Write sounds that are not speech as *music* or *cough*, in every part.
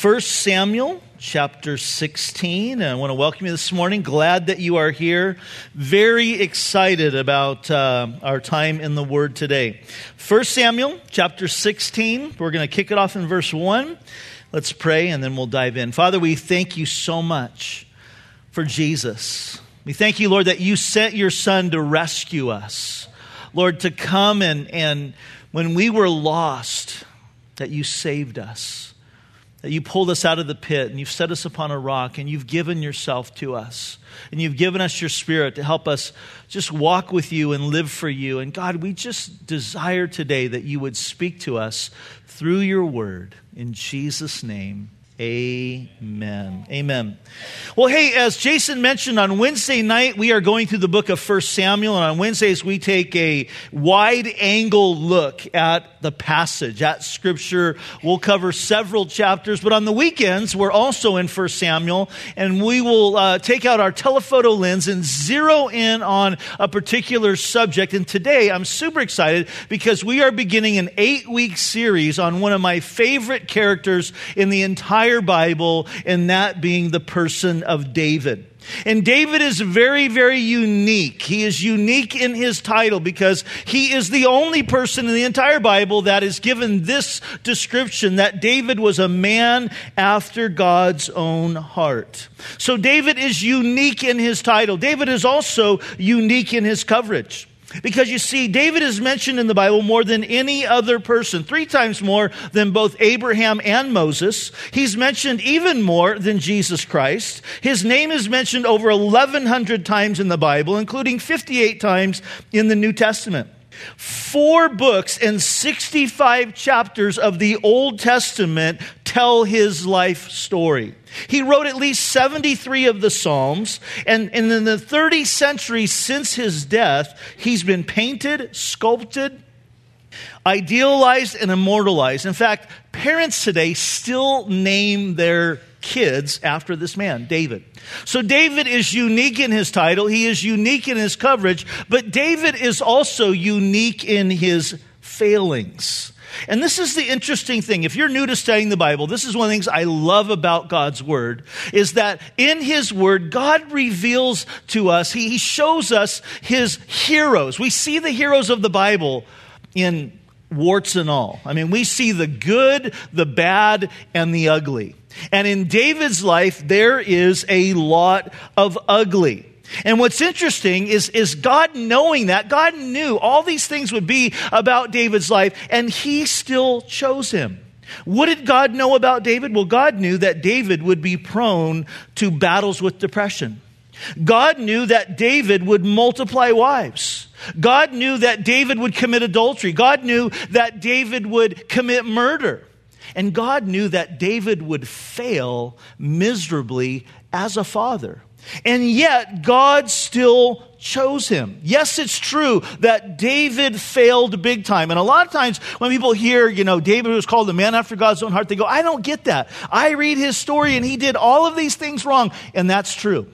1 Samuel chapter 16. I want to welcome you this morning. Glad that you are here. Very excited about uh, our time in the Word today. 1 Samuel chapter 16. We're going to kick it off in verse 1. Let's pray and then we'll dive in. Father, we thank you so much for Jesus. We thank you, Lord, that you sent your Son to rescue us. Lord, to come and, and when we were lost, that you saved us that you pulled us out of the pit and you've set us upon a rock and you've given yourself to us. And you've given us your spirit to help us just walk with you and live for you. And God, we just desire today that you would speak to us through your word. In Jesus' name, Amen. Amen. Well, hey, as Jason mentioned on Wednesday night, we are going through the book of 1 Samuel, and on Wednesdays we take a wide angle look at the passage, at scripture. We'll cover several chapters, but on the weekends we're also in 1 Samuel, and we will uh, take out our telephoto lens and zero in on a particular subject. And today I'm super excited because we are beginning an eight week series on one of my favorite characters in the entire entire Bible, and that being the person of David. And David is very, very unique. He is unique in his title because he is the only person in the entire Bible that is given this description that David was a man after God's own heart. So David is unique in his title. David is also unique in his coverage. Because you see, David is mentioned in the Bible more than any other person, three times more than both Abraham and Moses. He's mentioned even more than Jesus Christ. His name is mentioned over 1,100 times in the Bible, including 58 times in the New Testament. Four books and 65 chapters of the Old Testament tell his life story. He wrote at least 73 of the Psalms, and, and in the 30 centuries since his death, he's been painted, sculpted, idealized, and immortalized. In fact, parents today still name their kids after this man, David. So David is unique in his title, he is unique in his coverage, but David is also unique in his failings. And this is the interesting thing. If you're new to studying the Bible, this is one of the things I love about God's Word, is that in His Word, God reveals to us, He, he shows us His heroes. We see the heroes of the Bible in warts and all. I mean, we see the good, the bad, and the ugly. And in David's life, there is a lot of ugly. And what's interesting is, is God knowing that, God knew all these things would be about David's life, and he still chose him. What did God know about David? Well, God knew that David would be prone to battles with depression. God knew that David would multiply wives. God knew that David would commit adultery. God knew that David would commit murder. And God knew that David would fail miserably as a father. And yet, God still chose him. Yes, it's true that David failed big time. And a lot of times when people hear, you know, David was called a man after God's own heart, they go, I don't get that. I read his story and he did all of these things wrong. And that's true.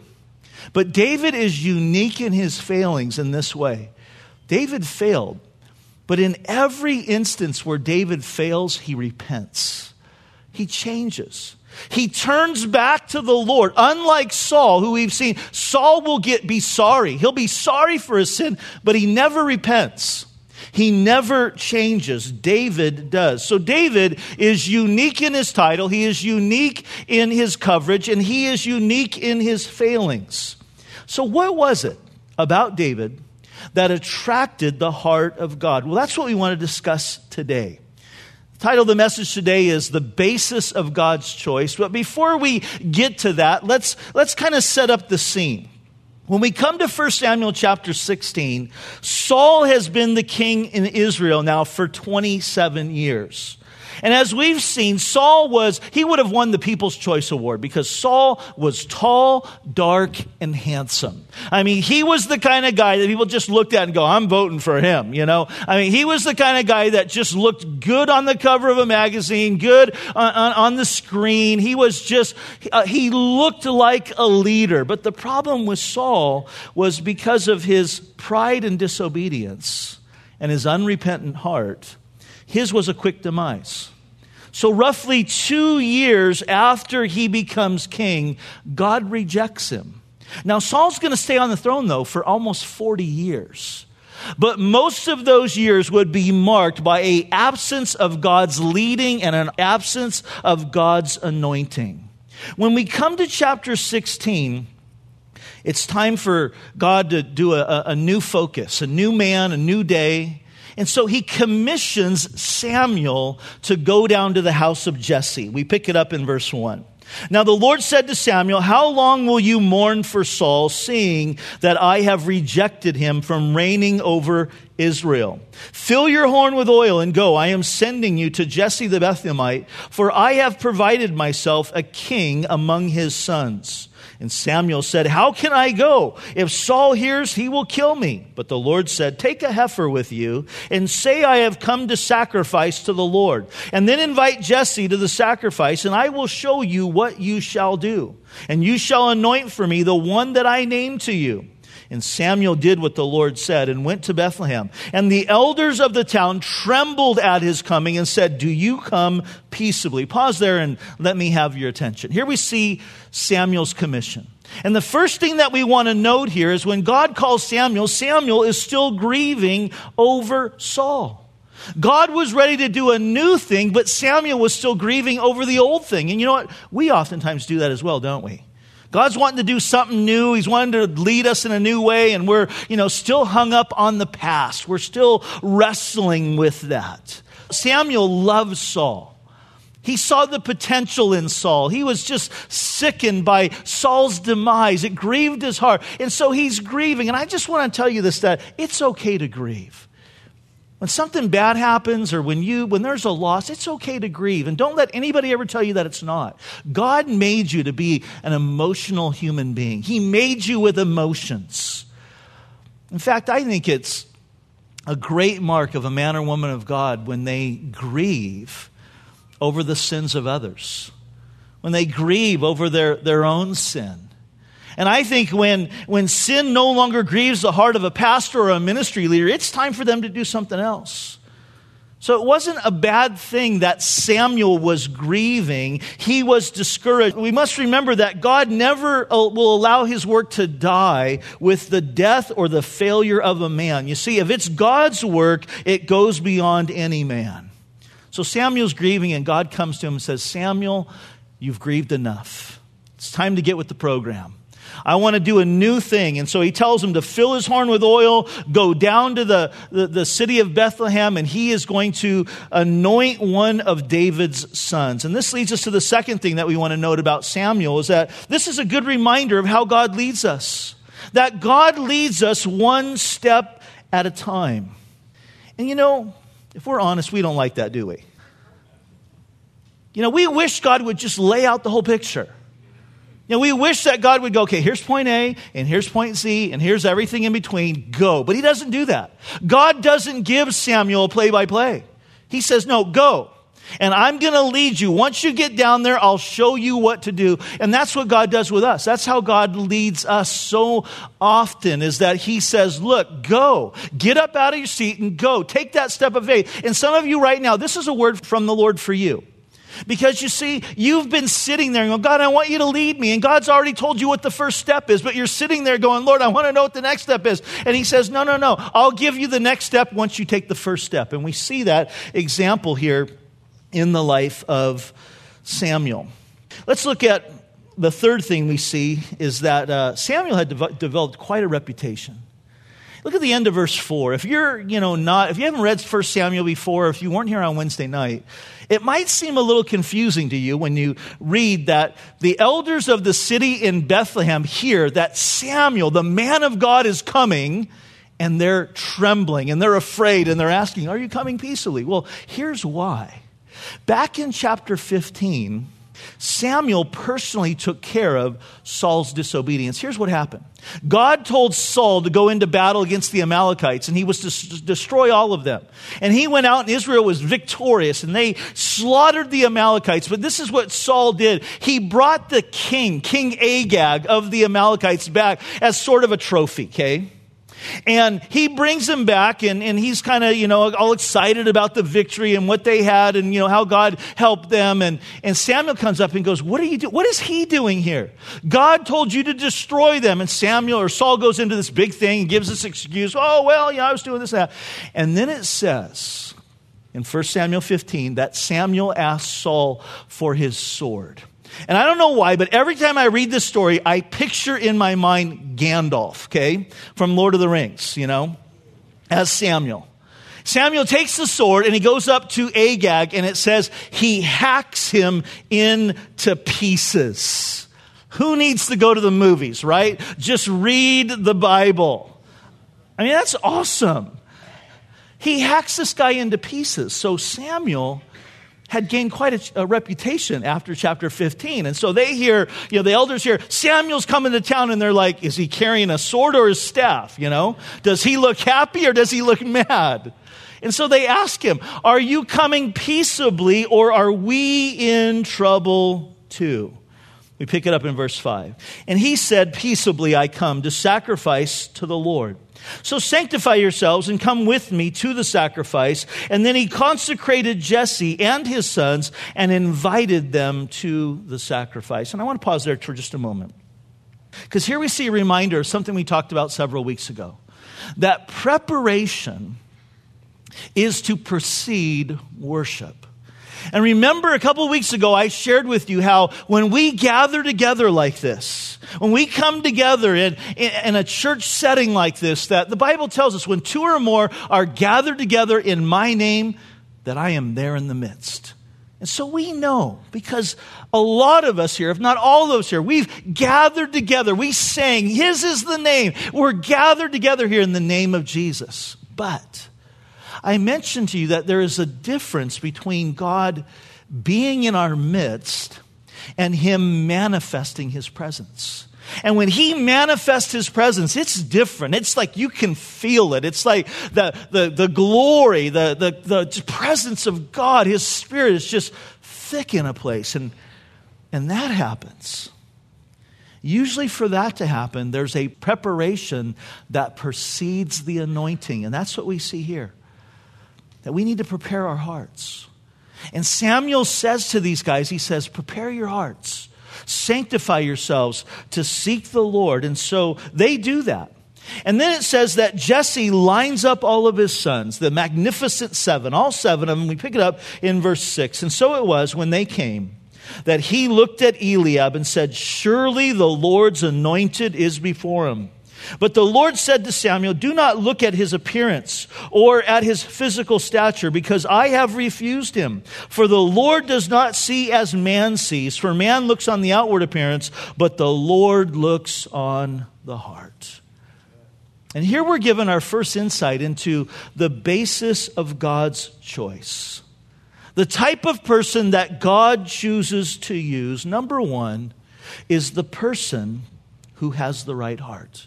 But David is unique in his failings in this way. David failed, but in every instance where David fails, he repents. He changes. He turns back to the Lord. Unlike Saul, who we've seen, Saul will get be sorry. He'll be sorry for his sin, but he never repents. He never changes. David does. So David is unique in his title, he is unique in his coverage, and he is unique in his failings. So, what was it about David that attracted the heart of God? Well, that's what we want to discuss today. The title of the message today is The Basis of God's Choice. But before we get to that, let's, let's kind of set up the scene. When we come to 1 Samuel chapter 16, Saul has been the king in Israel now for 27 years. And as we've seen, Saul was, he would have won the People's Choice Award because Saul was tall, dark, and handsome. I mean, he was the kind of guy that people just looked at and go, I'm voting for him, you know? I mean, he was the kind of guy that just looked good on the cover of a magazine, good on, on, on the screen. He was just, uh, he looked like a leader. But the problem with Saul was because of his pride and disobedience and his unrepentant heart his was a quick demise. So, roughly two years after he becomes king, God rejects him. Now, Saul's going to stay on the throne, though, for almost 40 years. But most of those years would be marked by a absence of God's leading and an absence of God's anointing. When we come to chapter 16, it's time for God to do a, a, new focus, a new man, a new day. And so he commissions Samuel to go down to the house of Jesse. We pick it up in verse 1. Now the Lord said to Samuel, How long will you mourn for Saul, seeing that I have rejected him from reigning over Israel? Fill your horn with oil and go. I am sending you to Jesse the Bethlehemite, for I have provided myself a king among his sons. And Samuel said, How can I go? If Saul hears, he will kill me. But the Lord said, Take a heifer with you and say, I have come to sacrifice to the Lord. And then invite Jesse to the sacrifice, and I will show you what you shall do. And you shall anoint for me the one that I name to you. And Samuel did what the Lord said and went to Bethlehem. And the elders of the town trembled at his coming and said, Do you come peaceably? Pause there and let me have your attention. Here we see Samuel's commission. And the first thing that we want to note here is when God calls Samuel, Samuel is still grieving over Saul. God was ready to do a new thing, but Samuel was still grieving over the old thing. And you know what? We oftentimes do that as well, don't we? God's wanting to do something new. He's wanting to lead us in a new way, and we're, you know, still hung up on the past. We're still wrestling with that. Samuel loves Saul. He saw the potential in Saul. He was just sickened by Saul's demise. It grieved his heart. And so he's grieving. And I just want to tell you this that it's okay to grieve. When something bad happens or when you when there's a loss, it's okay to grieve and don't let anybody ever tell you that it's not. God made you to be an emotional human being. He made you with emotions. In fact, I think it's a great mark of a man or woman of God when they grieve over the sins of others. When they grieve over their, their own sin. And I think when, when sin no longer grieves the heart of a pastor or a ministry leader, it's time for them to do something else. So it wasn't a bad thing that Samuel was grieving. He was discouraged. We must remember that God never uh, will allow his work to die with the death or the failure of a man. You see, if it's God's work, it goes beyond any man. So Samuel's grieving, and God comes to him and says, Samuel, you've grieved enough. It's time to get with the program. I want to do a new thing. And so he tells him to fill his horn with oil, go down to the, the, the, city of Bethlehem, and he is going to anoint one of David's sons. And this leads us to the second thing that we want to note about Samuel is that this is a good reminder of how God leads us. That God leads us one step at a time. And you know, if we're honest, we don't like that, do we? You know, we wish God would just lay out the whole picture. You know, we wish that God would go, okay, here's point A, and here's point C, and here's everything in between. Go. But he doesn't do that. God doesn't give Samuel play by play. He says, no, go. And I'm going to lead you. Once you get down there, I'll show you what to do. And that's what God does with us. That's how God leads us so often is that he says, look, go. Get up out of your seat and go. Take that step of faith. And some of you right now, this is a word from the Lord for you. Because you see, you've been sitting there and going, God, I want you to lead me. And God's already told you what the first step is, but you're sitting there going, Lord, I want to know what the next step is. And He says, No, no, no. I'll give you the next step once you take the first step. And we see that example here in the life of Samuel. Let's look at the third thing we see is that uh, Samuel had de- developed quite a reputation. Look at the end of verse 4. If you're, you know, not, if you haven't read 1 Samuel before, if you weren't here on Wednesday night, it might seem a little confusing to you when you read that the elders of the city in Bethlehem hear that Samuel, the man of God, is coming, and they're trembling and they're afraid and they're asking, Are you coming peacefully? Well, here's why. Back in chapter 15, Samuel personally took care of Saul's disobedience. Here's what happened God told Saul to go into battle against the Amalekites, and he was to destroy all of them. And he went out, and Israel was victorious, and they slaughtered the Amalekites. But this is what Saul did he brought the king, King Agag of the Amalekites, back as sort of a trophy, okay? And he brings him back, and, and he's kind of, you know, all excited about the victory and what they had and, you know, how God helped them. And, and Samuel comes up and goes, What are you doing? What is he doing here? God told you to destroy them. And Samuel or Saul goes into this big thing and gives this excuse, Oh, well, yeah, I was doing this and that. And then it says in 1 Samuel 15 that Samuel asked Saul for his sword. And I don't know why, but every time I read this story, I picture in my mind Gandalf, okay, from Lord of the Rings, you know, as Samuel. Samuel takes the sword and he goes up to Agag, and it says he hacks him into pieces. Who needs to go to the movies, right? Just read the Bible. I mean, that's awesome. He hacks this guy into pieces. So Samuel had gained quite a, a, reputation after chapter 15. And so they hear, you know, the elders hear, Samuel's coming to town, and they're like, is he carrying a sword or his staff? You know, does he look happy or does he look *laughs* mad? And so they ask him, Are you coming peaceably or are we in trouble too? We pick it up in verse 5. And he said, Peaceably I come to sacrifice to the Lord. So sanctify yourselves and come with me to the sacrifice. And then he consecrated Jesse and his sons and invited them to the sacrifice. And I want to pause there for just a moment. Because here we see a reminder of something we talked about several weeks ago that preparation is to precede worship. And remember, a couple weeks ago, I shared with you how when we gather together like this, when we come together in, in, in, a church setting like this, that the Bible tells us when two or more are gathered together in my name, that I am there in the midst. And so we know, because a lot of us here, if not all of us here, we've gathered together. We sang, His is the name. We're gathered together here in the name of Jesus. But I mentioned to you that there is a difference between God being in our midst and Him manifesting His presence. And when he manifests his presence, it's different. It's like you can feel it. It's like the, the, the glory, the, the, the presence of God, his spirit is just thick in a place. And, and that happens. Usually, for that to happen, there's a preparation that precedes the anointing. And that's what we see here that we need to prepare our hearts. And Samuel says to these guys, he says, prepare your hearts, sanctify yourselves to seek the Lord. And so they do that. And then it says that Jesse lines up all of his sons, the magnificent seven, all seven of them. We pick it up in verse six. And so it was when they came that he looked at Eliab and said, Surely the Lord's anointed is before him. But the Lord said to Samuel, Do not look at his appearance or at his physical stature, because I have refused him. For the Lord does not see as man sees, for man looks on the outward appearance, but the Lord looks on the heart. And here we're given our first insight into the basis of God's choice. The type of person that God chooses to use, number one, is the person who has the right heart.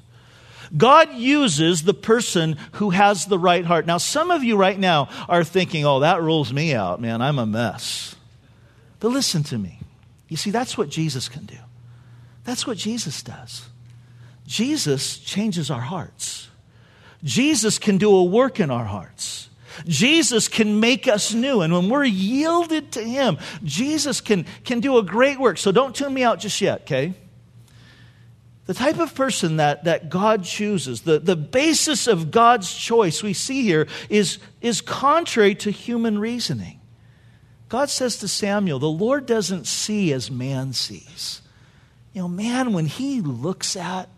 God uses the person who has the right heart. Now, some of you right now are thinking, oh, that rules me out, man. I'm a mess. But listen to me. You see, that's what Jesus can do. That's what Jesus does. Jesus changes our hearts. Jesus can do a work in our hearts. Jesus can make us new. And when we're yielded to Him, Jesus can, can do a great work. So don't tune me out just yet, okay? The type of person that, that God chooses, the, the basis of God's choice we see here is, is contrary to human reasoning. God says to Samuel, The Lord doesn't see as man sees. You know, man, when he looks at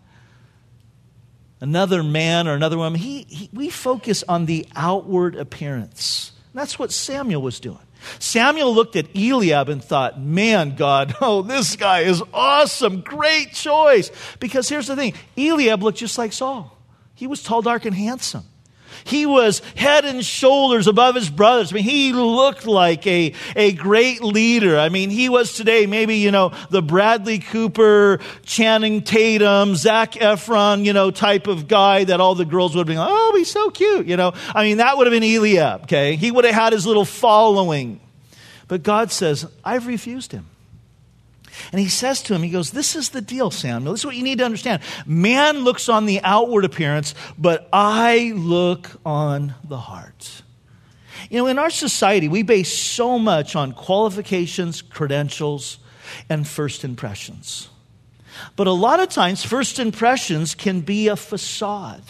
another man or another woman, he, he we focus on the outward appearance. And that's what Samuel was doing. Samuel looked at Eliab and thought, man, God, *laughs* oh, this guy is awesome. Great choice. Because here's the thing Eliab looked just like Saul. He was tall, dark, and handsome. He was head and shoulders above his brothers. I mean, he looked like a, a great leader. I mean, he was today maybe, you know, the Bradley Cooper, Channing Tatum, Zac Efron, you know, type of guy that all the girls would be like, oh, he's so cute, you know. I mean, that would have been Eliab, okay? He would have had his little following. But God says, I've refused him. And he says to him, he goes, This is the deal, Samuel. This is what you need to understand. Man looks on the outward appearance, but I look on the heart. You know, in our society, we base so much on qualifications, credentials, and first impressions. But a lot of times, first impressions can be a facade.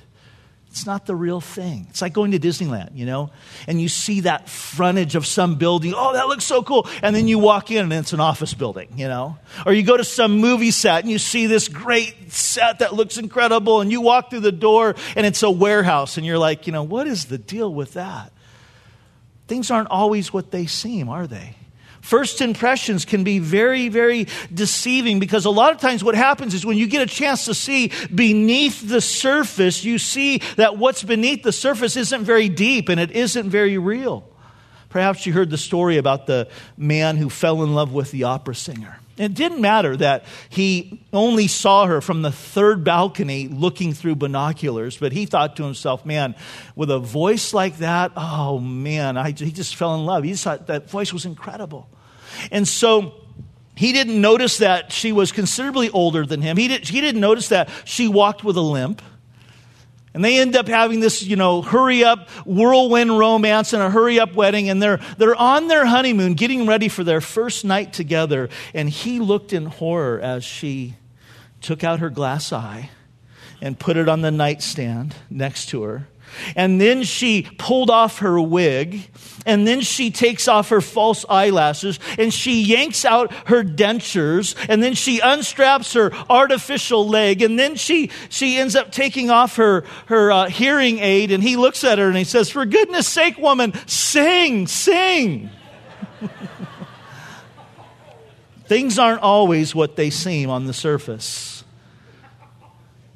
It's not the real thing. It's like going to Disneyland, you know, and you see that frontage of some building. Oh, that looks so cool. And then you walk in and it's an office building, you know. Or you go to some movie set and you see this great set that looks incredible. And you walk through the door and it's a warehouse. And you're like, you know, what is the deal with that? Things aren't always what they seem, are they? First impressions can be very, very deceiving because a lot of times what happens is when you get a chance to see beneath the surface, you see that what's beneath the surface isn't very deep and it isn't very real. Perhaps you heard the story about the man who fell in love with the opera singer. It didn't matter that he only saw her from the third balcony looking through binoculars, but he thought to himself, man, with a voice like that, oh man, I, he just fell in love. He thought that voice was incredible. And so he didn't notice that she was considerably older than him. He, did, he didn't notice that she walked with a limp. And they end up having this, you know, hurry up whirlwind romance and a hurry up wedding. And they're, they're on their honeymoon, getting ready for their first night together. And he looked in horror as she took out her glass eye and put it on the nightstand next to her and then she pulled off her wig. And then she takes off her false eyelashes. And she yanks out her dentures. And then she unstraps her artificial leg. And then she, she ends up taking off her, her uh, hearing aid. And he looks at her and he says, For goodness sake, woman, sing, sing. *laughs* Things aren't always what they seem on the surface.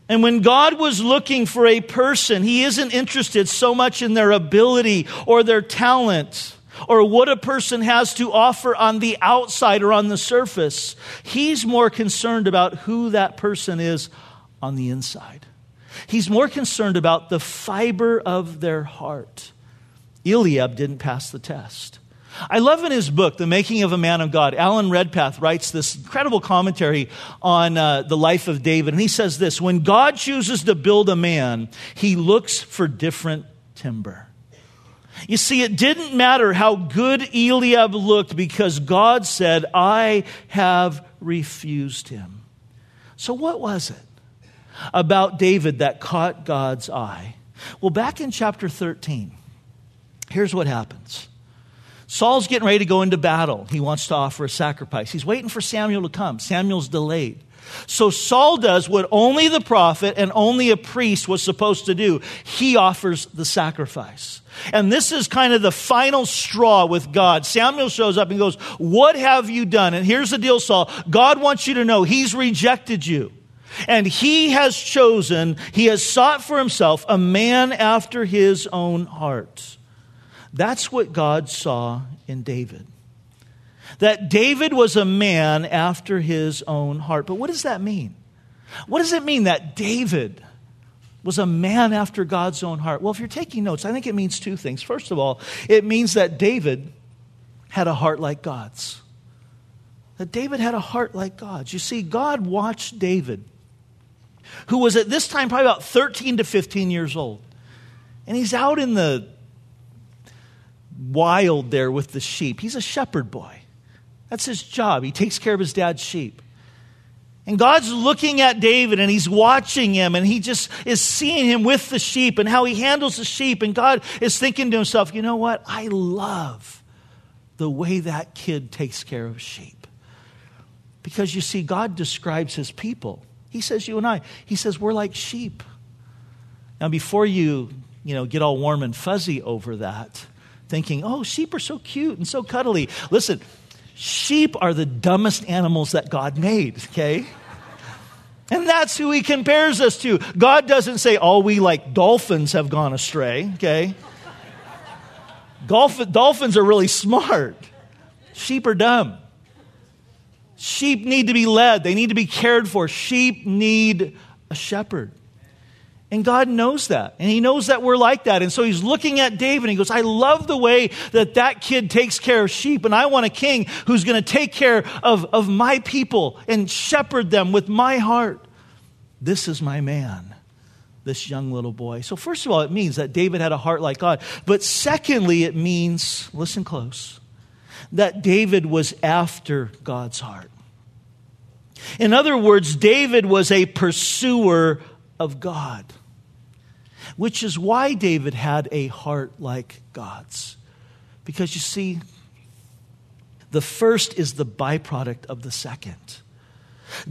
And when God was looking for a person, He isn't interested so much in their ability or their talent or what a person has to offer on the outside or on the surface. He's more concerned about who that person is on the inside. He's more concerned about the fiber of their heart. Eliab didn't pass the test. I love in his book, The Making of a Man of God, Alan Redpath writes this incredible commentary on uh, the life of David. And he says this When God chooses to build a man, he looks for different timber. You see, it didn't matter how good Eliab looked because God said, I have refused him. So, what was it about David that caught God's eye? Well, back in chapter 13, here's what happens. Saul's getting ready to go into battle. He wants to offer a sacrifice. He's waiting for Samuel to come. Samuel's delayed. So Saul does what only the prophet and only a priest was supposed to do. He offers the sacrifice. And this is kind of the final straw with God. Samuel shows up and goes, What have you done? And here's the deal, Saul. God wants you to know he's rejected you. And he has chosen, he has sought for himself a man after his own heart. That's what God saw in David. That David was a man after his own heart. But what does that mean? What does it mean that David was a man after God's own heart? Well, if you're taking notes, I think it means two things. First of all, it means that David had a heart like God's. That David had a heart like God's. You see, God watched David, who was at this time probably about 13 to 15 years old. And he's out in the wild there with the sheep. He's a shepherd boy. That's his job. He takes care of his dad's sheep. And God's looking at David and he's watching him and he just is seeing him with the sheep and how he handles the sheep. And God is thinking to himself, you know what? I love the way that kid takes care of sheep. Because you see, God describes his people. He says, you and I, he says, we're like sheep. Now, before you, you know, get all warm and fuzzy over that, thinking, oh, sheep are so cute and so cuddly. Listen, sheep are the dumbest animals that God made, okay? And that's who he compares us to. God doesn't say, all we like dolphins have gone astray, okay? Dolphins are really smart. Sheep are dumb. Sheep need to be led, they need to be cared for. Sheep need a shepherd. And God knows that. And He knows that we're like that. And so He's looking at David and He goes, I love the way that that kid takes care of sheep. And I want a king who's going to take care of, of my people and shepherd them with my heart. This is my man, this young little boy. So, first of all, it means that David had a heart like God. But secondly, it means, listen close, that David was after God's heart. In other words, David was a pursuer of God which is why David had a heart like God's. Because you see, the first is the byproduct of the second.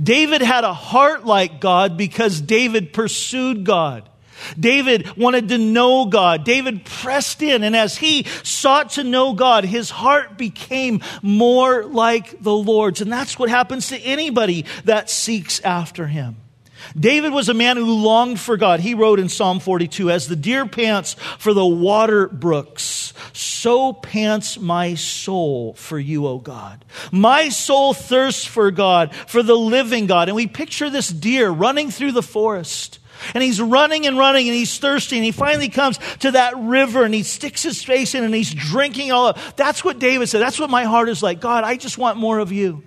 David had a heart like God because David pursued God. David wanted to know God. David pressed in, and as he sought to know God, his heart became more like the Lord's. And that's what happens to anybody that seeks after him. David was a man who longed for God. He wrote in Psalm 42 As the deer pants for the water brooks, so pants my soul for you, O God. My soul thirsts for God, for the living God. And we picture this deer running through the forest. And he's running and running and he's thirsty and he finally comes to that river and he sticks his face in and he's drinking all of That's what David said. That's what my heart is like. God, I just want more of you.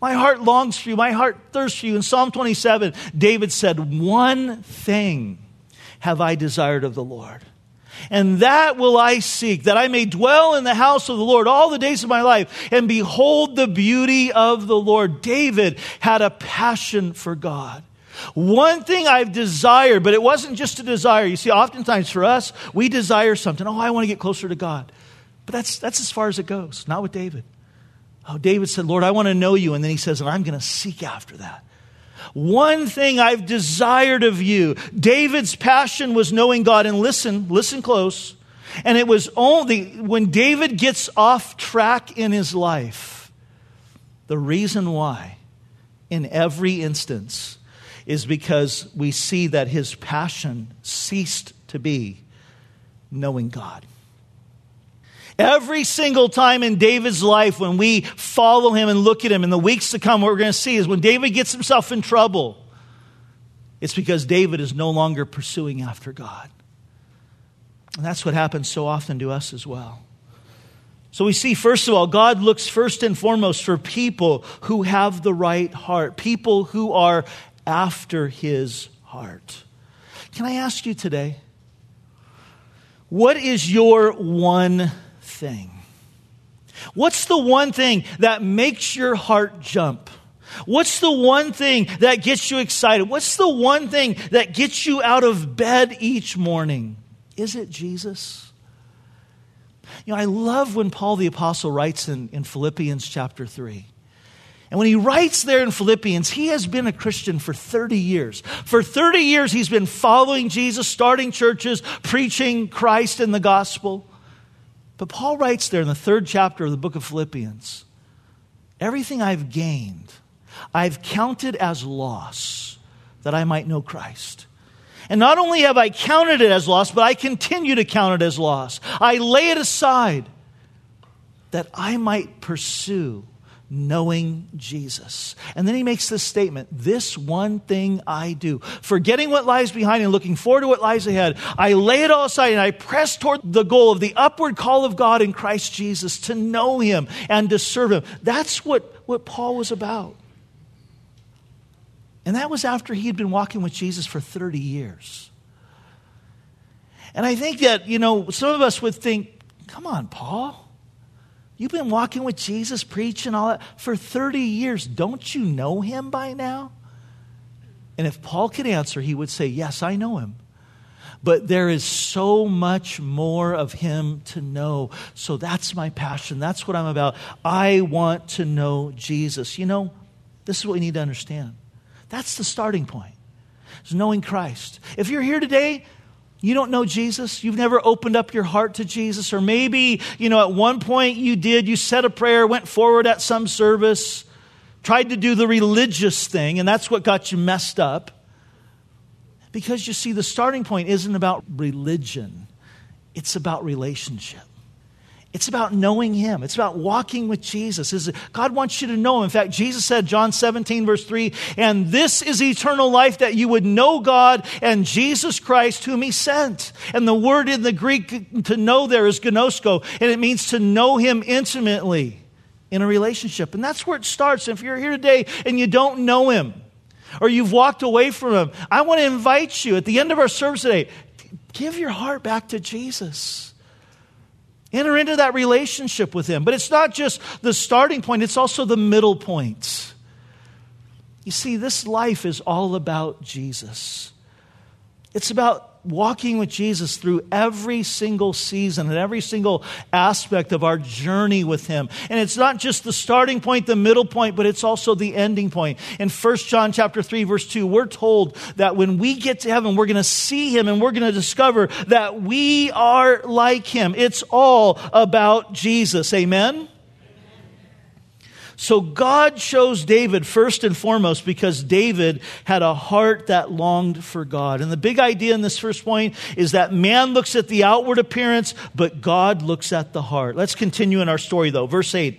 My heart longs for you. My heart thirsts for you. In Psalm 27, David said, One thing have I desired of the Lord. And that will I seek, that I may dwell in the house of the Lord all the days of my life and behold the beauty of the Lord. David had a passion for God. One thing I've desired, but it wasn't just a desire. You see, oftentimes for us, we desire something. Oh, I want to get closer to God. But that's, that's as far as it goes, not with David. Oh, David said, Lord, I want to know you. And then he says, and I'm going to seek after that. One thing I've desired of you. David's passion was knowing God. And listen, listen close. And it was only when David gets off track in his life, the reason why, in every instance, is because we see that his passion ceased to be knowing God. Every single time in David's life, when we follow him and look at him in the weeks to come, what we're going to see is when David gets himself in trouble, it's because David is no longer pursuing after God. And that's what happens so often to us as well. So we see, first of all, God looks first and foremost for people who have the right heart, people who are after his heart. Can I ask you today, what is your one thing? What's the one thing that makes your heart jump? What's the one thing that gets you excited? What's the one thing that gets you out of bed each morning? Is it Jesus? You know, I love when Paul the Apostle writes in, in Philippians chapter 3. And when he writes there in Philippians, he has been a Christian for 30 years. For 30 years, he's been following Jesus, starting churches, preaching Christ and the gospel. But Paul writes there in the third chapter of the book of Philippians everything I've gained, I've counted as loss that I might know Christ. And not only have I counted it as loss, but I continue to count it as loss. I lay it aside that I might pursue knowing Jesus. And then he makes this statement This one thing I do, forgetting what lies behind and looking forward to what lies ahead, I lay it all aside and I press toward the goal of the upward call of God in Christ Jesus to know him and to serve him. That's what, what Paul was about. And that was after he had been walking with Jesus for 30 years. And I think that, you know, some of us would think, come on, Paul. You've been walking with Jesus, preaching all that for 30 years. Don't you know him by now? And if Paul could answer, he would say, Yes, I know him. But there is so much more of him to know. So that's my passion. That's what I'm about. I want to know Jesus. You know, this is what we need to understand. That's the starting point. Is knowing Christ. If you're here today you don't know Jesus. You've never opened up your heart to Jesus. Or maybe, you know, at one point you did. You said a prayer, went forward at some service, tried to do the religious thing, and that's what got you messed up. Because you see, the starting point isn't about religion, it's about relationship. It's about knowing Him. It's about walking with Jesus. God wants you to know Him. In fact, Jesus said, John 17, verse 3, and this is eternal life that you would know God and Jesus Christ, whom He sent. And the word in the Greek to know there is ginosko, and it means to know Him intimately in a relationship. And that's where it starts. If you're here today and you don't know Him, or you've walked away from Him, I want to invite you at the end of our service today, give your heart back to Jesus. Enter into that relationship with Him. But it's not just the starting point, it's also the middle point. You see, this life is all about Jesus. It's about walking with Jesus through every single season and every single aspect of our journey with Him. And it's not just the starting point, the middle point, but it's also the ending point. In 1 John chapter 3, verse 2, we're told that when we get to heaven, we're going to see Him and we're going to discover that we are like Him. It's all about Jesus. Amen? So God chose David first and foremost because David had a heart that longed for God. And the big idea in this first point is that man looks at the outward appearance, but God looks at the heart. Let's continue in our story though. Verse 8.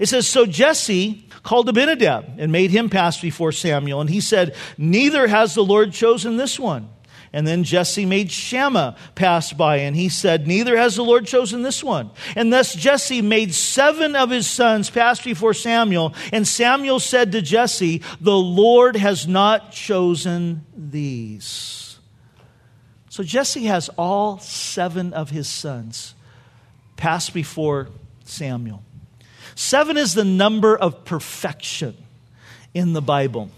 It says, So Jesse called Abinadab and made him pass before Samuel. And he said, Neither has the Lord chosen this one. And then Jesse made Shammah pass by, and he said, Neither has the Lord chosen this one. And thus Jesse made seven of his sons pass before Samuel. And Samuel said to Jesse, The Lord has not chosen these. So Jesse has all seven of his sons pass before Samuel. Seven is the number of perfection in the Bible.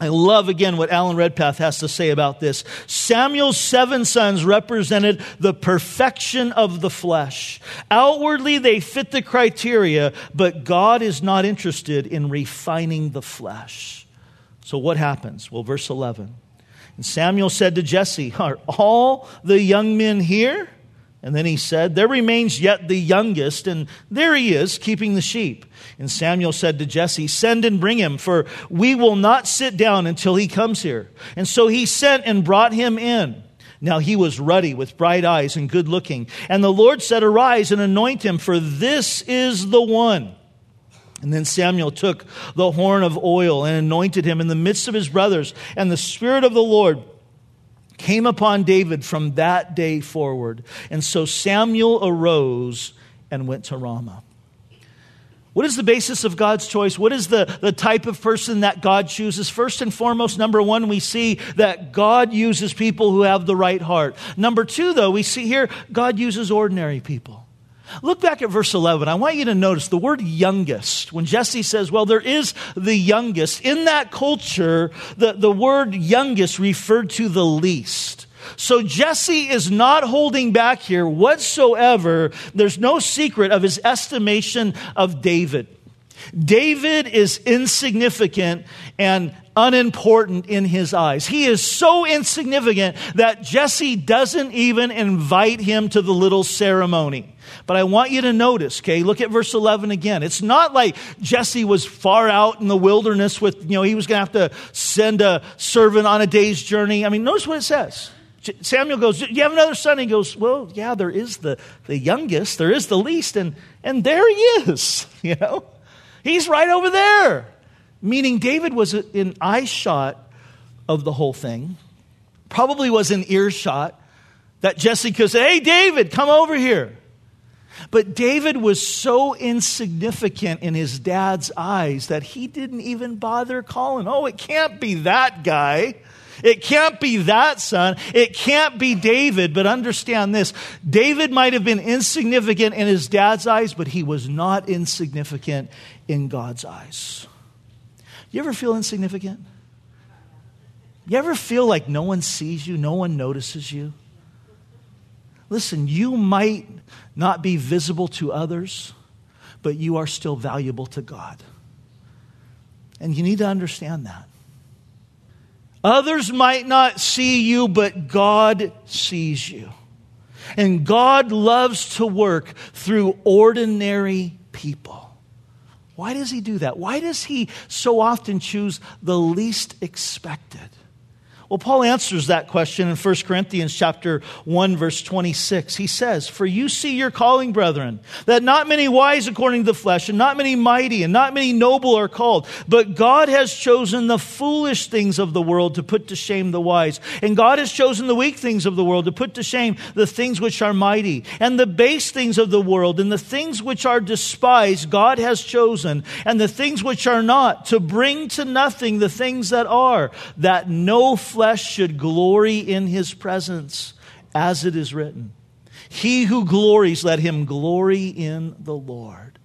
I love again what Alan Redpath has to say about this. Samuel's seven sons represented the perfection of the flesh. Outwardly, they fit the criteria, but God is not interested in refining the flesh. So, what happens? Well, verse 11. And Samuel said to Jesse, Are all the young men here? And then he said, There remains yet the youngest, and there he is, keeping the sheep. And Samuel said to Jesse, Send and bring him, for we will not sit down until he comes here. And so he sent and brought him in. Now he was ruddy with bright eyes and good looking. And the Lord said, Arise and anoint him, for this is the one. And then Samuel took the horn of oil and anointed him in the midst of his brothers. And the Spirit of the Lord came upon David from that day forward. And so Samuel arose and went to Ramah. What is the basis of God's choice? What is the, the type of person that God chooses? First and foremost, number one, we see that God uses people who have the right heart. Number two, though, we see here God uses ordinary people. Look back at verse 11. I want you to notice the word youngest. When Jesse says, well, there is the youngest, in that culture, the, the word youngest referred to the least. So Jesse is not holding back here whatsoever. There's no secret of his estimation of David. David is insignificant and unimportant in his eyes. He is so insignificant that Jesse doesn't even invite him to the little ceremony. But I want you to notice, okay, look at verse 11 again. It's not like Jesse was far out in the wilderness with, you know, he was going to have to send a servant on a day's journey. I mean, notice what it says. Samuel goes, you have another son? He goes, Well, yeah, there is the, the youngest, there is the least, and, and there he is, *laughs* you know? He's right over there. Meaning David was in eye shot of the whole thing, probably was in earshot that Jesse could say, Hey, David, come over here. But David was so insignificant in his dad's eyes that he didn't even bother calling. Oh, it can't be that guy. It can't be that son. It can't be David. But understand this David might have been insignificant in his dad's eyes, but he was not insignificant in God's eyes. You ever feel insignificant? You ever feel like no one sees you, no one notices you? Listen, you might not be visible to others, but you are still valuable to God. And you need to understand that. Others might not see you, but God sees you. And God loves to work through ordinary people. Why does He do that? Why does He so often choose the least expected? Well, Paul answers that question in 1 Corinthians chapter 1 verse 26. He says, "For you see your calling, brethren, that not many wise according to the flesh, and not many mighty, and not many noble are called, but God has chosen the foolish things of the world to put to shame the wise, and God has chosen the weak things of the world to put to shame the things which are mighty, and the base things of the world, and the things which are despised God has chosen, and the things which are not to bring to nothing the things that are, that no flesh should glory in his presence, as it is written. He who glories, let him glory in the Lord.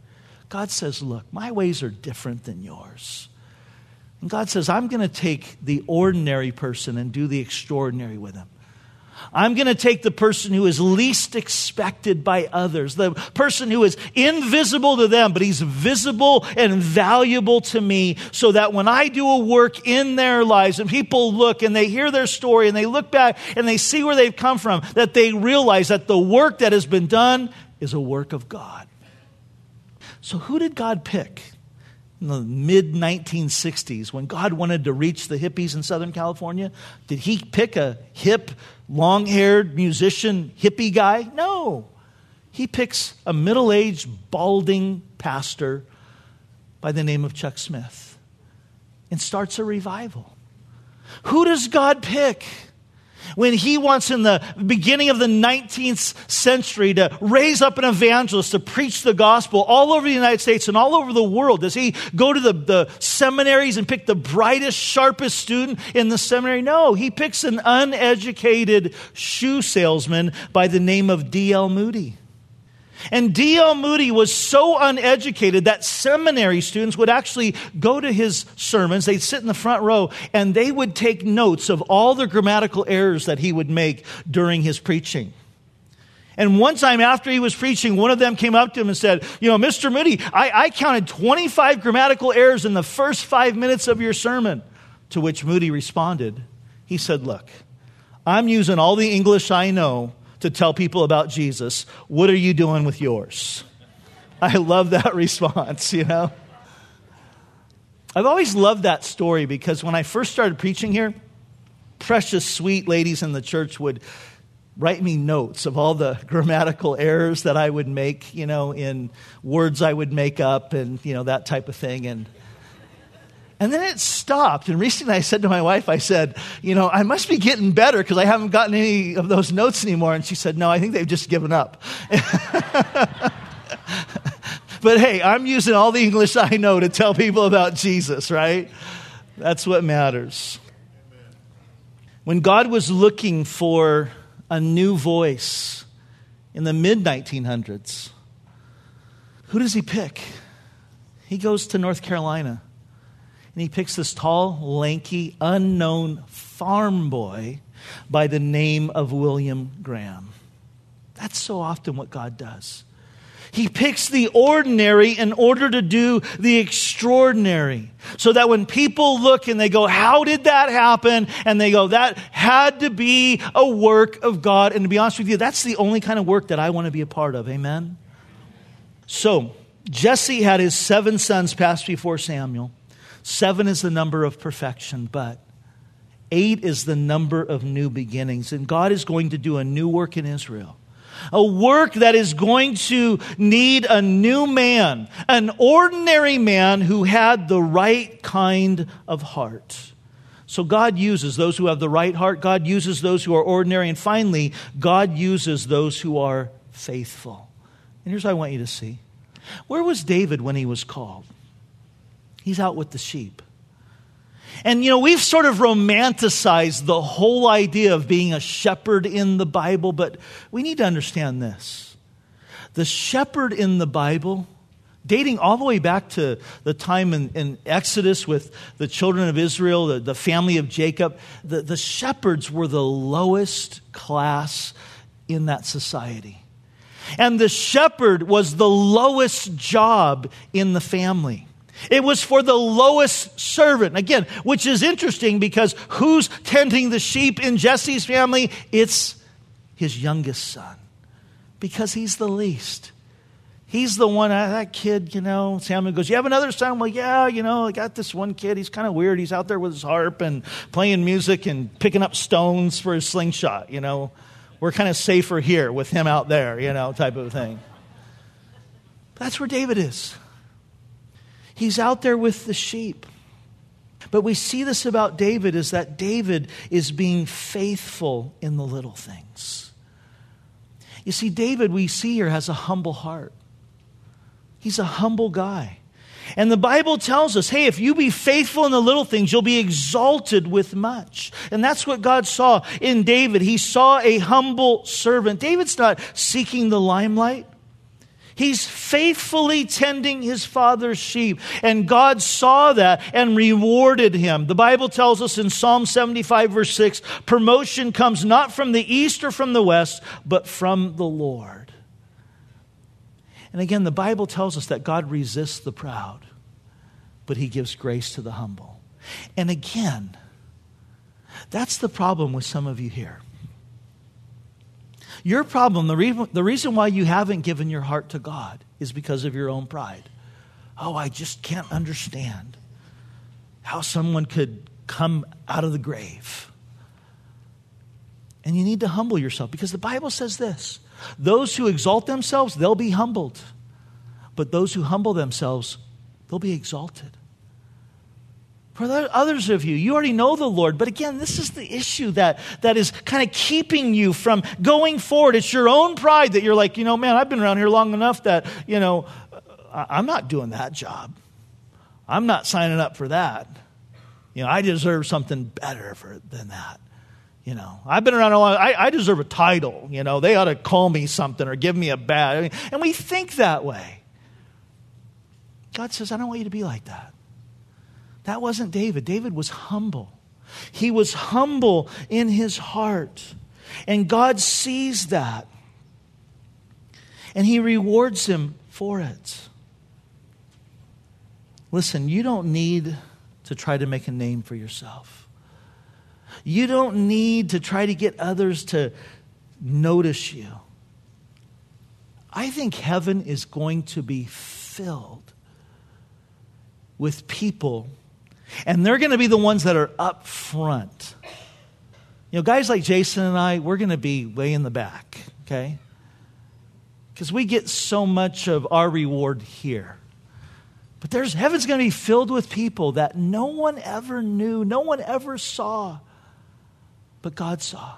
God says, Look, my ways are different than yours. And God says, I'm going to take the ordinary person and do the extraordinary with him. I'm going to take the person who is least expected by others, the person who is invisible to them, but he's visible and valuable to me, so that when I do a work in their lives and people look and they hear their story and they look back and they see where they've come from, that they realize that the work that has been done is a work of God. So, who did God pick? In the mid 1960s when God wanted to reach the hippies in Southern California? Did he pick a hip, long haired musician hippie guy? No. He picks a middle aged, balding pastor by the name of Chuck Smith and starts a revival. Who does God pick? When he wants in the beginning of the 19th century to raise up an evangelist to preach the gospel all over the United States and all over the world? Does he go to the, the seminaries and pick the brightest, sharpest student in the seminary? No, he picks an uneducated shoe salesman by the name of D.L. Moody. And D.L. Moody was so uneducated that seminary students would actually go to his sermons. They'd sit in the front row and they would take notes of all the grammatical errors that he would make during his preaching. And one time after he was preaching, one of them came up to him and said, You know, Mr. Moody, I, I counted 25 grammatical errors in the first five minutes of your sermon. To which Moody responded, He said, Look, I'm using all the English I know to tell people about Jesus. What are you doing with yours? I love that *laughs* response, you know? I've always loved that story because when I first started preaching here, precious, sweet ladies in the church would write me notes of all the *laughs* grammatical errors that I would make, you know, in words I would make up and, you know, that type of thing. And and then it stopped. And recently I said to my wife, I said, You know, I must be getting better because I haven't gotten any of those notes anymore. And she said, No, I think they've just given up. *laughs* but hey, I'm using all the English I know to tell people about Jesus, right? That's what matters. When God was looking for a new voice in the mid 1900s, who does he pick? He goes to North Carolina and he picks this tall, lanky, unknown farm boy by the name of William Graham. That's so often what God does. He picks the ordinary in order to do the extraordinary. So that when people look and they go, How did that happen? And they go, That had to be a work of God. And to be honest with you, that's the only kind of work that I want to be a part of. Amen? So, Jesse had his seven sons pass before Samuel. Seven is the number of perfection, but eight is the number of new beginnings. And God is going to do a new work in Israel. A work that is going to need a new man, an ordinary man who had the right kind of heart. So God uses those who have the right heart, God uses those who are ordinary, and finally, God uses those who are faithful. And here's what I want you to see. Where was David when he was called? He's out with the sheep. And, you know, we've sort of romanticized the whole idea of being a shepherd in the Bible, but we need to understand this. The shepherd in the Bible, dating all the way back to the time in, in Exodus with the children of Israel, the, the family of Jacob, the, the shepherds were the lowest class in that society. And the shepherd was the lowest job in the family. It was for the lowest servant. Again, which is interesting because who's tending the sheep in Jesse's family? It's his youngest son because he's the least. He's the one, uh, that kid, you know. Samuel goes, You have another son? Well, yeah, you know, I got this one kid. He's kind of weird. He's out there with his harp and playing music and picking up stones for his slingshot, you know. We're kind of safer here with him out there, you know, type of thing. That's where David is. He's out there with the sheep. But we see this about David is that David is being faithful in the little things. You see, David, we see here, has a humble heart. He's a humble guy. And the Bible tells us hey, if you be faithful in the little things, you'll be exalted with much. And that's what God saw in David. He saw a humble servant. David's not seeking the limelight. He's faithfully tending his father's sheep. And God saw that and rewarded him. The Bible tells us in Psalm 75, verse 6 promotion comes not from the east or from the west, but from the Lord. And again, the Bible tells us that God resists the proud, but he gives grace to the humble. And again, that's the problem with some of you here. Your problem, the, re- the reason why you haven't given your heart to God is because of your own pride. Oh, I just can't understand how someone could come out of the grave. And you need to humble yourself because the Bible says this those who exalt themselves, they'll be humbled. But those who humble themselves, they'll be exalted. For others of you, you already know the Lord, but again, this is the issue that, that is kind of keeping you from going forward. It's your own pride that you're like, you know, man, I've been around here long enough that, you know, I'm not doing that job. I'm not signing up for that. You know, I deserve something better for, than that. You know, I've been around a long I, I deserve a title. You know, they ought to call me something or give me a badge. I mean, and we think that way. God says, I don't want you to be like that. That wasn't David. David was humble. He was humble in his heart. And God sees that. And he rewards him for it. Listen, you don't need to try to make a name for yourself. You don't need to try to get others to notice you. I think heaven is going to be filled with people and they're going to be the ones that are up front. You know, guys like Jason and I, we're going to be way in the back, okay? Because we get so much of our reward here. But there's heaven's going to be filled with people that no one ever knew, no one ever saw, but God saw.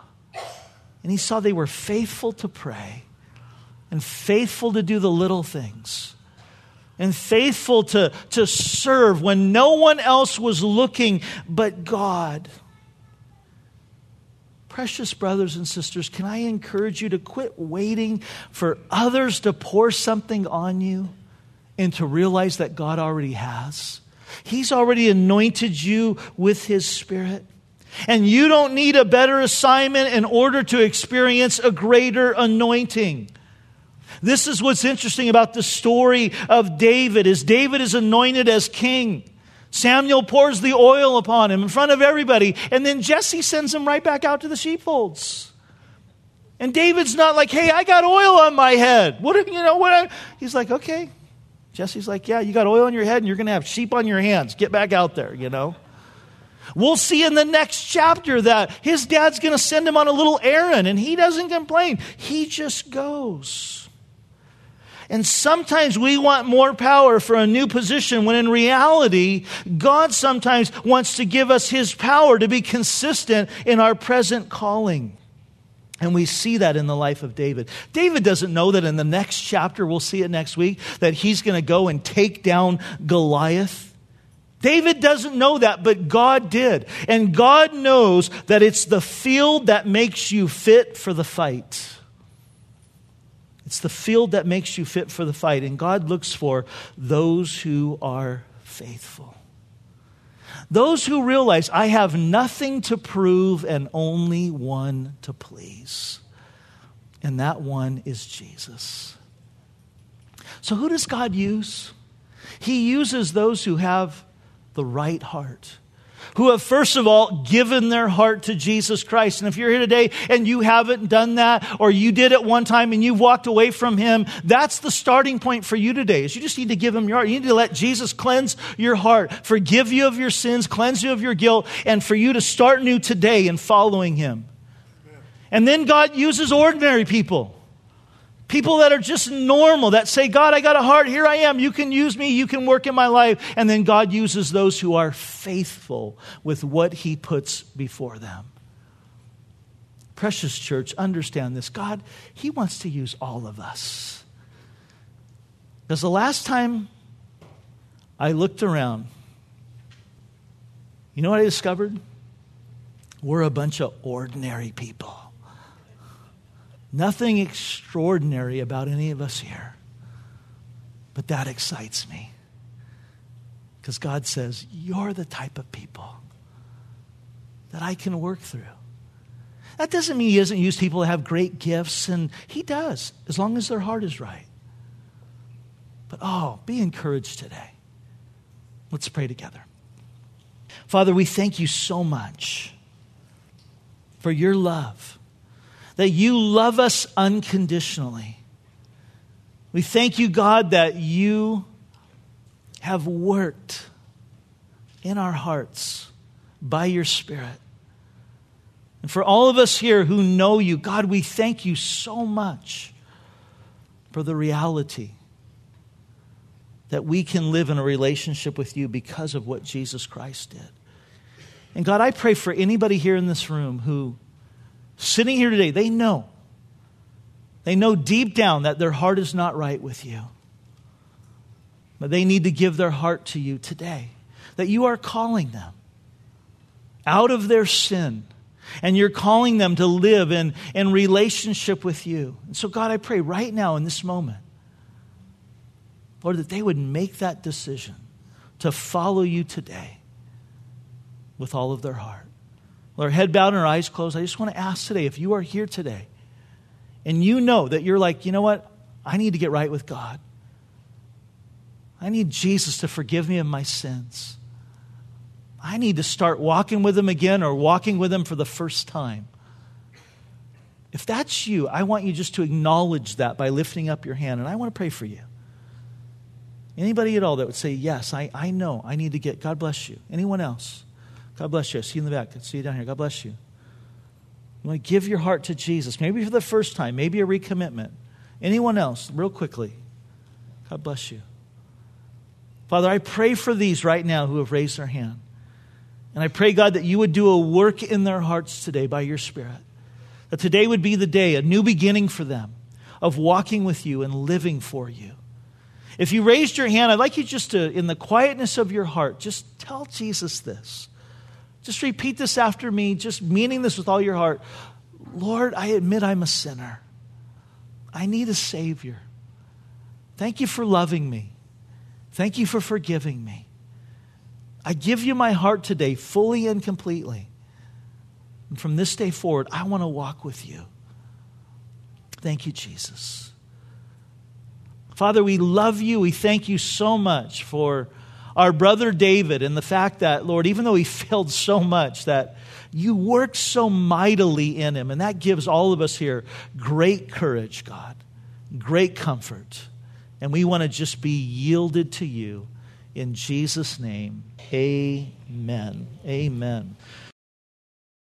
And He saw they were faithful to pray and faithful to do the little things and faithful to, to serve when no one else was looking but God. Precious brothers and sisters, can I encourage you to quit waiting for others to pour something on you and to realize that God already has? He's already anointed you with His Spirit. And you don't need a better assignment in order to experience a greater anointing. This is what's interesting about the story of David is David is anointed as king. Samuel pours the oil upon him in front of everybody, and then Jesse sends him right back out to the sheepfolds. And David's not like, "Hey, I got oil on my head." What you know? What? He's like, "Okay." Jesse's like, "Yeah, you got oil on your head, and you're going to have sheep on your hands. Get back out there." You know. We'll see in the next chapter that his dad's going to send him on a little errand, and he doesn't complain. He just goes. And sometimes we want more power for a new position when in reality, God sometimes wants to give us His power to be consistent in our present calling. And we see that in the life of David. David doesn't know that in the next chapter, we'll see it next week, that he's going to go and take down Goliath. David doesn't know that, but God did. And God knows that it's the field that makes you fit for the fight. It's the field that makes you fit for the fight, and God looks for those who are faithful. Those who realize I have nothing to prove and only one to please. And that one is Jesus. So, who does God use? He uses those who have the right heart, who have, first of all, given their heart to Jesus Christ. And if you're here today and you haven't done that, or you did it one time and you've walked away from Him, that's the starting point for you today, is you just need to give Him your heart. You need to let Jesus cleanse your heart, forgive you of your sins, cleanse you of your guilt, and for you to start new today in following Him. And then God uses ordinary people. People that are just normal, that say, God, I got a heart, here I am, you can use me, you can work in my life. And then God uses those who are faithful with what He puts before them. Precious church, understand this. God, He wants to use all of us. Because the last time I looked around, you know what I discovered? We're a bunch of ordinary people. Nothing extraordinary about any of us here. But that excites me. Because God says, You're the type of people that I can work through. That doesn't mean He doesn't use people that have great gifts, and He does, as long as their heart is right. But oh, be encouraged today. Let's pray together. Father, we thank you so much for your love that you love us unconditionally. We thank you, God, that you have worked in our hearts by your Spirit. And for all of us here who know you, God, we thank you so much for the reality that we can live in a relationship with you because of what Jesus Christ did. And God, I pray for anybody here in this room who sitting here today, they know. They know deep down that their heart is not right with you. But they need to give their heart to you today. That you are calling them out of their sin. And you're calling them to live in, in relationship with you. And so, God, I pray right now in this moment, Lord, that they would make that decision to follow you today with all of their heart. Our head bowed and our eyes closed, I just want to ask today if you are here today and you know that you're like, you know what? I need to get right with God. I need Jesus to forgive me of my sins. I need to start walking with Him again or walking with Him for the first time. If that's you, I want you just to acknowledge that by lifting up your hand, and I want to pray for you. Anybody at all that would say, Yes, I, I know I need to get, God bless you. Anyone else? God bless you. I see you in the back. I see you down here. God bless you. You want to give your heart to Jesus, maybe for the first time, maybe a recommitment. Anyone else, real quickly? God bless you. Father, I pray for these right now who have raised their hand. And I pray, God, that you would do a work in their hearts today by your Spirit. That today would be the day, a new beginning for them of walking with you and living for you. If you raised your hand, I'd like you just to, in the quietness of your heart, just tell Jesus this. Just repeat this after me, just meaning this with all your heart. Lord, I admit I'm a sinner. I need a Savior. Thank you for loving me. Thank you for forgiving me. I give you my heart today, fully and completely. And from this day forward, I want to walk with you. Thank you, Jesus. Father, we love you. We thank you so much for our brother David and the fact that, Lord, even though he *laughs* failed so much, that you worked so mightily in him. And that gives all of us here great courage, God, great comfort. And we want to just be yielded to you. In Jesus' name, amen. Amen.